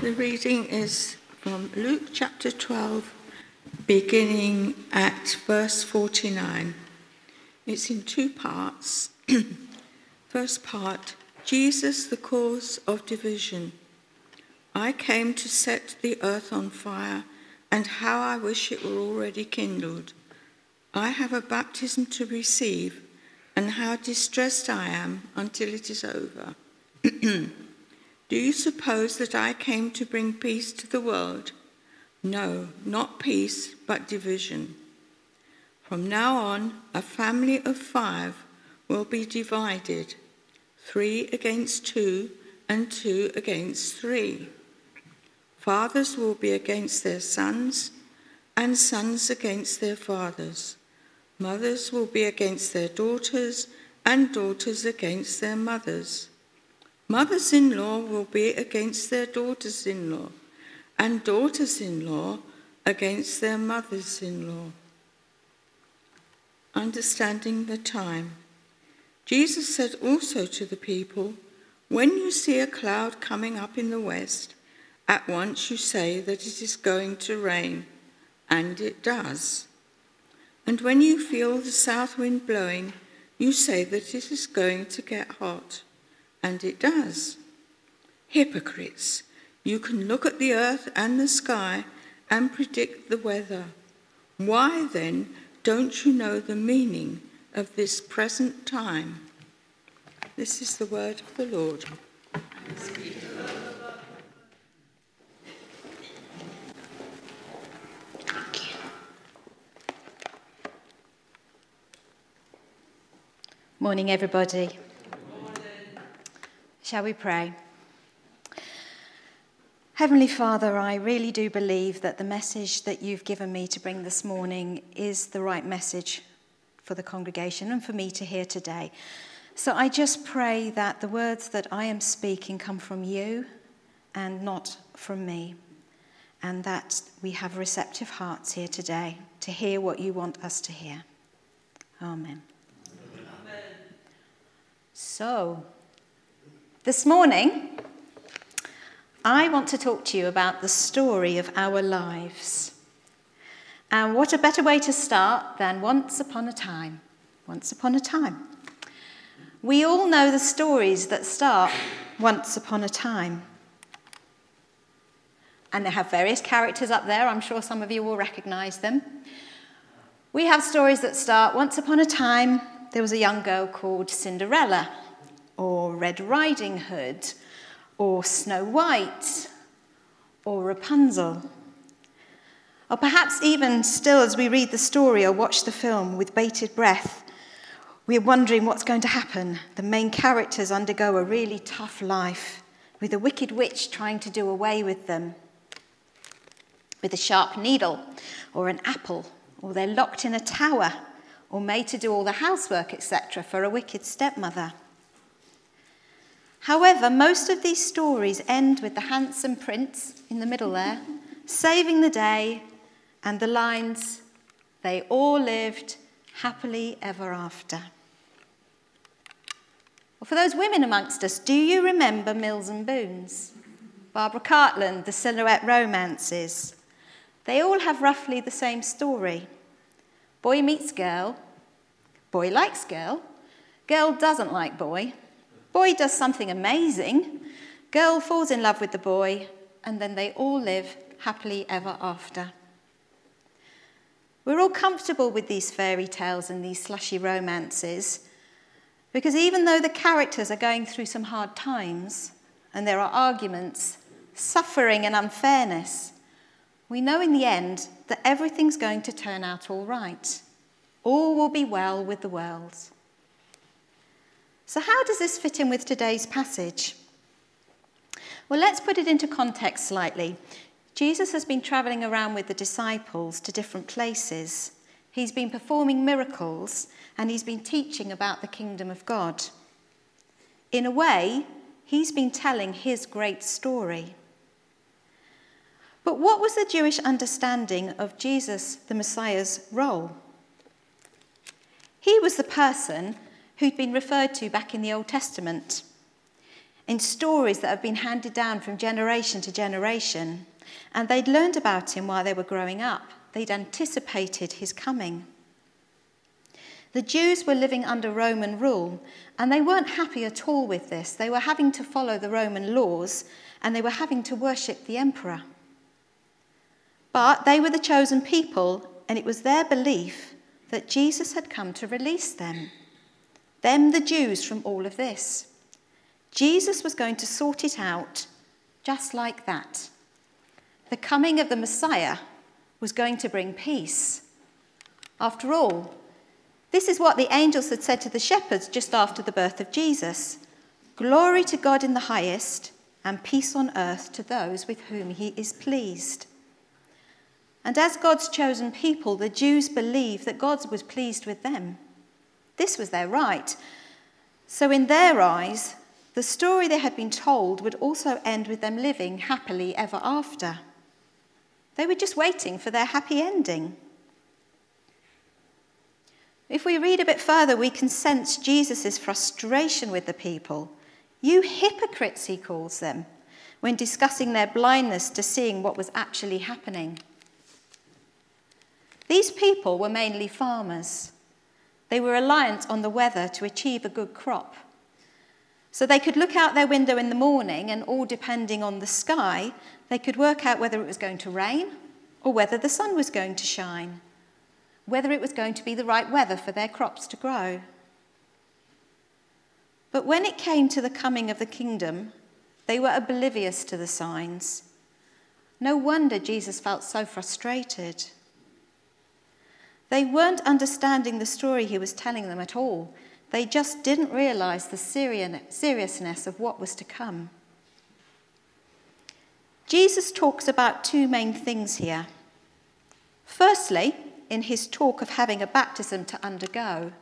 The reading is from Luke chapter 12, beginning at verse 49. It's in two parts. First part Jesus, the cause of division. I came to set the earth on fire, and how I wish it were already kindled. I have a baptism to receive, and how distressed I am until it is over. Do you suppose that I came to bring peace to the world? No, not peace, but division. From now on, a family of five will be divided three against two, and two against three. Fathers will be against their sons, and sons against their fathers. Mothers will be against their daughters, and daughters against their mothers. Mothers in law will be against their daughters in law, and daughters in law against their mothers in law. Understanding the time. Jesus said also to the people, When you see a cloud coming up in the west, at once you say that it is going to rain, and it does. And when you feel the south wind blowing, you say that it is going to get hot, and it does. Hypocrites, you can look at the earth and the sky and predict the weather. Why then don't you know the meaning of this present time. This is the word of the Lord. Morning, everybody. Shall we pray? Heavenly Father, I really do believe that the message that you've given me to bring this morning is the right message for the congregation and for me to hear today. So I just pray that the words that I am speaking come from you and not from me, and that we have receptive hearts here today to hear what you want us to hear. Amen. Amen. So, this morning, I want to talk to you about the story of our lives. And what a better way to start than once upon a time? Once upon a time. We all know the stories that start once upon a time. And they have various characters up there. I'm sure some of you will recognize them. We have stories that start once upon a time, there was a young girl called Cinderella, or Red Riding Hood, or Snow White, or Rapunzel. Or perhaps even still, as we read the story or watch the film with bated breath, we're wondering what's going to happen. The main characters undergo a really tough life with a wicked witch trying to do away with them, with a sharp needle or an apple, or they're locked in a tower or made to do all the housework, etc., for a wicked stepmother. However, most of these stories end with the handsome prince in the middle there, saving the day, and the lines, they all lived happily ever after. Well, for those women amongst us, do you remember Mills and Boons? Barbara Cartland, the Silhouette Romances. They all have roughly the same story. Boy meets girl, boy likes girl, girl doesn't like boy, Boy does something amazing. Girl falls in love with the boy, and then they all live happily ever after. We're all comfortable with these fairy tales and these slushy romances because even though the characters are going through some hard times and there are arguments, suffering, and unfairness, we know in the end that everything's going to turn out all right. All will be well with the world. So, how does this fit in with today's passage? Well, let's put it into context slightly. Jesus has been traveling around with the disciples to different places. He's been performing miracles and he's been teaching about the kingdom of God. In a way, he's been telling his great story. But what was the Jewish understanding of Jesus, the Messiah's role? He was the person who'd been referred to back in the Old Testament. in stories that have been handed down from generation to generation. And they'd learned about him while they were growing up, they'd anticipated his coming. The Jews were living under Roman rule, and they weren't happy at all with this. They were having to follow the Roman laws, and they were having to worship the emperor. But they were the chosen people, and it was their belief that Jesus had come to release them, them, the Jews, from all of this. Jesus was going to sort it out just like that. The coming of the Messiah was going to bring peace. After all, this is what the angels had said to the shepherds just after the birth of Jesus Glory to God in the highest, and peace on earth to those with whom he is pleased. And as God's chosen people, the Jews believed that God was pleased with them. This was their right. So, in their eyes, the story they had been told would also end with them living happily ever after. They were just waiting for their happy ending. If we read a bit further, we can sense Jesus' frustration with the people. You hypocrites, he calls them, when discussing their blindness to seeing what was actually happening. These people were mainly farmers. They were reliant on the weather to achieve a good crop. So they could look out their window in the morning, and all depending on the sky, they could work out whether it was going to rain or whether the sun was going to shine, whether it was going to be the right weather for their crops to grow. But when it came to the coming of the kingdom, they were oblivious to the signs. No wonder Jesus felt so frustrated. They weren't understanding the story he was telling them at all. They just didn't realize the seriousness of what was to come. Jesus talks about two main things here. Firstly, in his talk of having a baptism to undergo,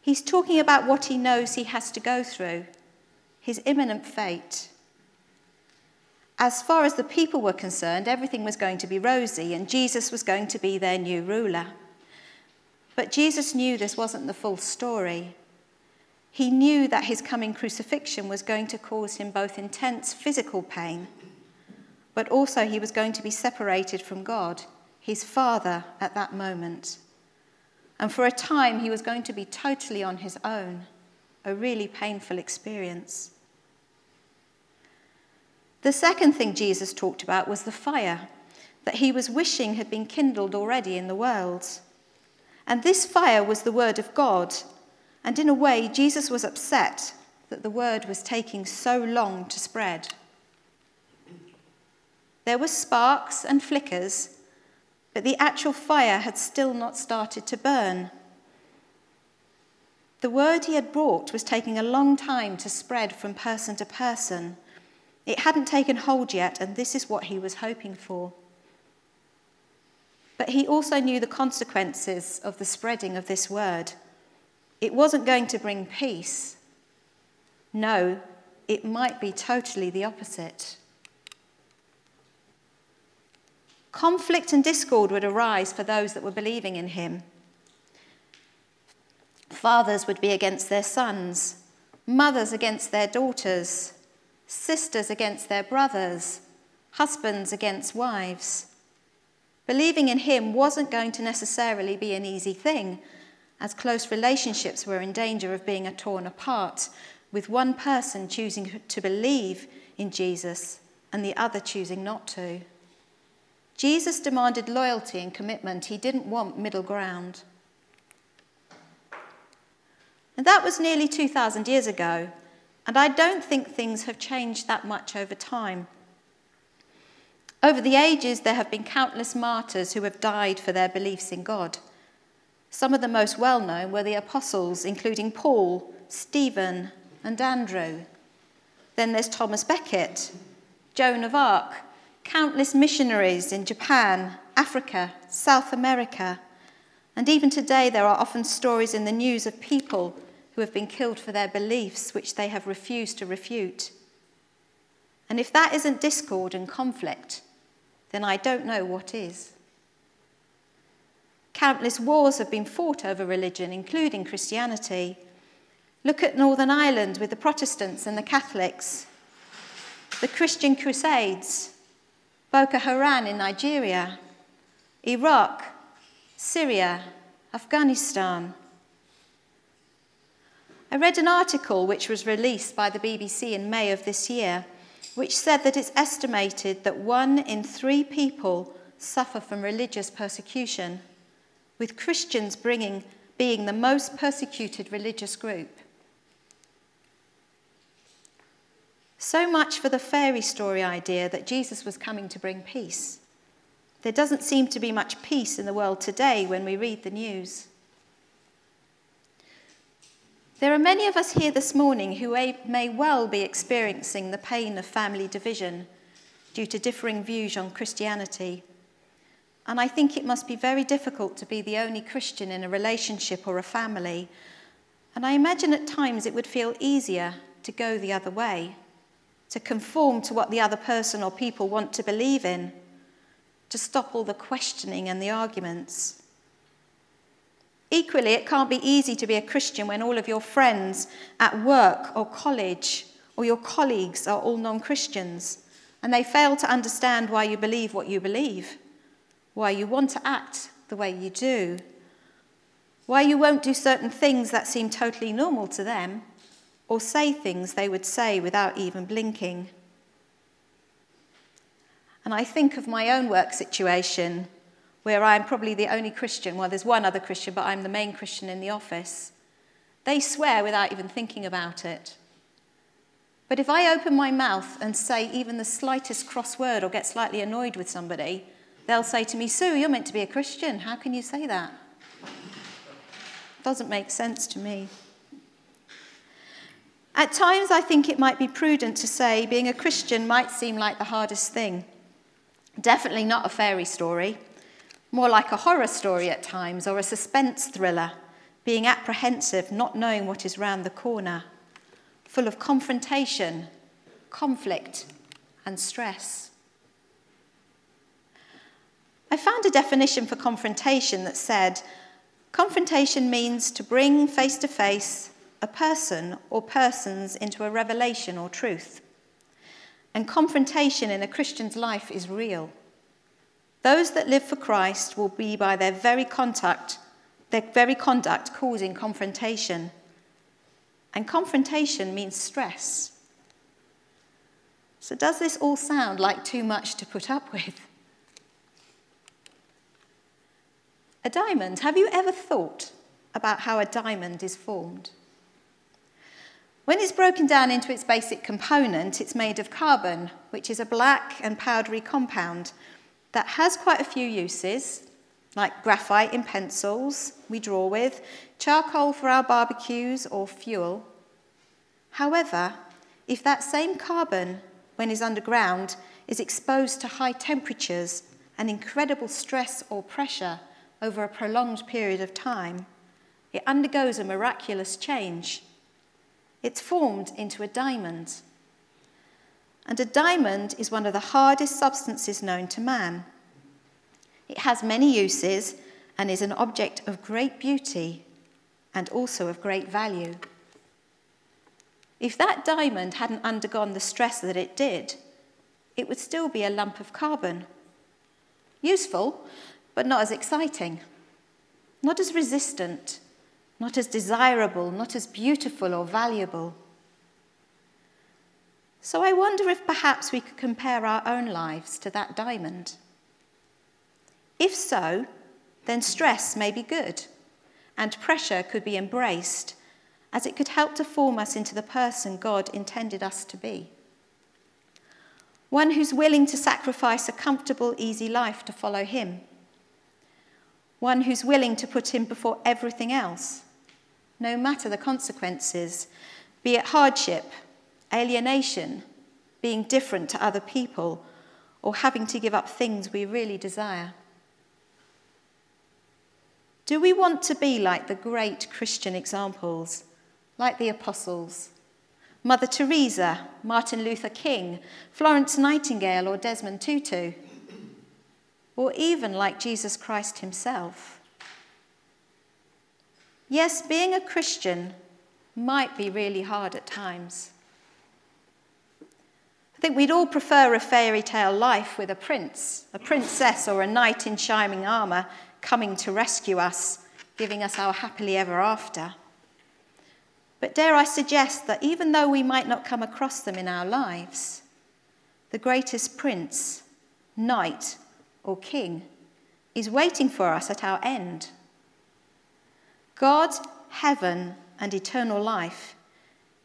he's talking about what he knows he has to go through, his imminent fate. As far as the people were concerned, everything was going to be rosy, and Jesus was going to be their new ruler. But Jesus knew this wasn't the full story. He knew that his coming crucifixion was going to cause him both intense physical pain, but also he was going to be separated from God, his Father, at that moment. And for a time, he was going to be totally on his own, a really painful experience. The second thing Jesus talked about was the fire that he was wishing had been kindled already in the world. And this fire was the word of God. And in a way, Jesus was upset that the word was taking so long to spread. There were sparks and flickers, but the actual fire had still not started to burn. The word he had brought was taking a long time to spread from person to person. It hadn't taken hold yet, and this is what he was hoping for. But he also knew the consequences of the spreading of this word. It wasn't going to bring peace. No, it might be totally the opposite. Conflict and discord would arise for those that were believing in him. Fathers would be against their sons, mothers against their daughters, sisters against their brothers, husbands against wives. Believing in him wasn't going to necessarily be an easy thing, as close relationships were in danger of being torn apart, with one person choosing to believe in Jesus and the other choosing not to. Jesus demanded loyalty and commitment. He didn't want middle ground. And that was nearly 2,000 years ago, and I don't think things have changed that much over time. Over the ages, there have been countless martyrs who have died for their beliefs in God. Some of the most well known were the apostles, including Paul, Stephen, and Andrew. Then there's Thomas Becket, Joan of Arc, countless missionaries in Japan, Africa, South America. And even today, there are often stories in the news of people who have been killed for their beliefs, which they have refused to refute. And if that isn't discord and conflict, then I don't know what is. Countless wars have been fought over religion, including Christianity. Look at Northern Ireland with the Protestants and the Catholics, the Christian Crusades, Boko Haram in Nigeria, Iraq, Syria, Afghanistan. I read an article which was released by the BBC in May of this year, which said that it's estimated that one in three people suffer from religious persecution, with Christians bringing, being the most persecuted religious group. So much for the fairy story idea that Jesus was coming to bring peace. There doesn't seem to be much peace in the world today when we read the news. There are many of us here this morning who may well be experiencing the pain of family division due to differing views on Christianity. And I think it must be very difficult to be the only Christian in a relationship or a family. And I imagine at times it would feel easier to go the other way to conform to what the other person or people want to believe in, to stop all the questioning and the arguments. Equally, it can't be easy to be a Christian when all of your friends at work or college or your colleagues are all non Christians and they fail to understand why you believe what you believe, why you want to act the way you do, why you won't do certain things that seem totally normal to them or say things they would say without even blinking. And I think of my own work situation where I'm probably the only Christian. Well, there's one other Christian, but I'm the main Christian in the office. They swear without even thinking about it. But if I open my mouth and say even the slightest cross word or get slightly annoyed with somebody, they'll say to me, Sue, you're meant to be a Christian. How can you say that? Doesn't make sense to me. At times, I think it might be prudent to say being a Christian might seem like the hardest thing. Definitely not a fairy story, more like a horror story at times or a suspense thriller, being apprehensive, not knowing what is round the corner, full of confrontation, conflict, and stress. I found a definition for confrontation that said confrontation means to bring face to face a person or persons into a revelation or truth. And confrontation in a Christian's life is real. Those that live for Christ will be by their very contact, their very conduct causing confrontation. And confrontation means stress. So, does this all sound like too much to put up with? A diamond, have you ever thought about how a diamond is formed? When it's broken down into its basic component, it's made of carbon, which is a black and powdery compound that has quite a few uses, like graphite in pencils we draw with, charcoal for our barbecues, or fuel. However, if that same carbon, when it's underground, is exposed to high temperatures and incredible stress or pressure over a prolonged period of time, it undergoes a miraculous change it's formed into a diamond. And a diamond is one of the hardest substances known to man. It has many uses and is an object of great beauty and also of great value. If that diamond hadn't undergone the stress that it did, it would still be a lump of carbon. Useful, but not as exciting, not as resistant, not as desirable, not as beautiful or valuable. So I wonder if perhaps we could compare our own lives to that diamond. If so, then stress may be good, and pressure could be embraced, as it could help to form us into the person God intended us to be. One who's willing to sacrifice a comfortable, easy life to follow Him. One who's willing to put Him before everything else no matter the consequences, be it hardship, alienation, being different to other people, or having to give up things we really desire. Do we want to be like the great Christian examples, like the apostles, Mother Teresa, Martin Luther King, Florence Nightingale, or Desmond Tutu? Or even like Jesus Christ himself? Yes, being a Christian might be really hard at times. Think we'd all prefer a fairy tale life with a prince, a princess, or a knight in shining armour coming to rescue us, giving us our happily ever after. But dare I suggest that even though we might not come across them in our lives, the greatest prince, knight, or king is waiting for us at our end. God, heaven, and eternal life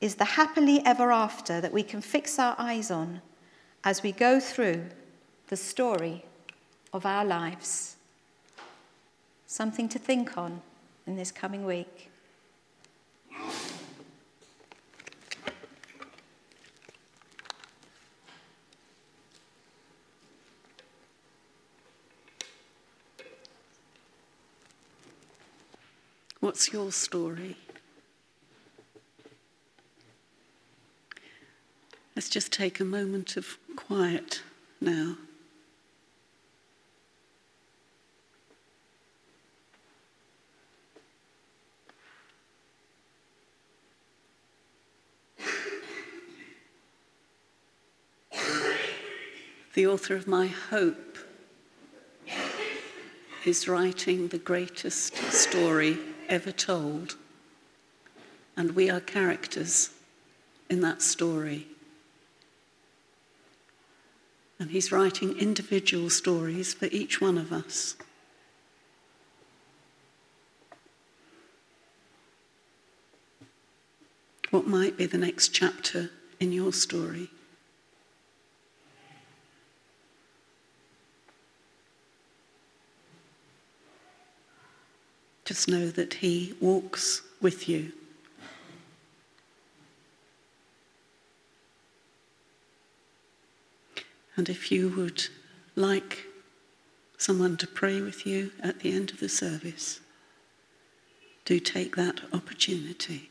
is the happily ever after that we can fix our eyes on as we go through the story of our lives. Something to think on in this coming week. What's your story? Let's just take a moment of quiet now. The author of My Hope is writing the greatest story ever told, and we are characters in that story. And he's writing individual stories for each one of us. What might be the next chapter in your story? Just know that He walks with you. And if you would like someone to pray with you at the end of the service, do take that opportunity.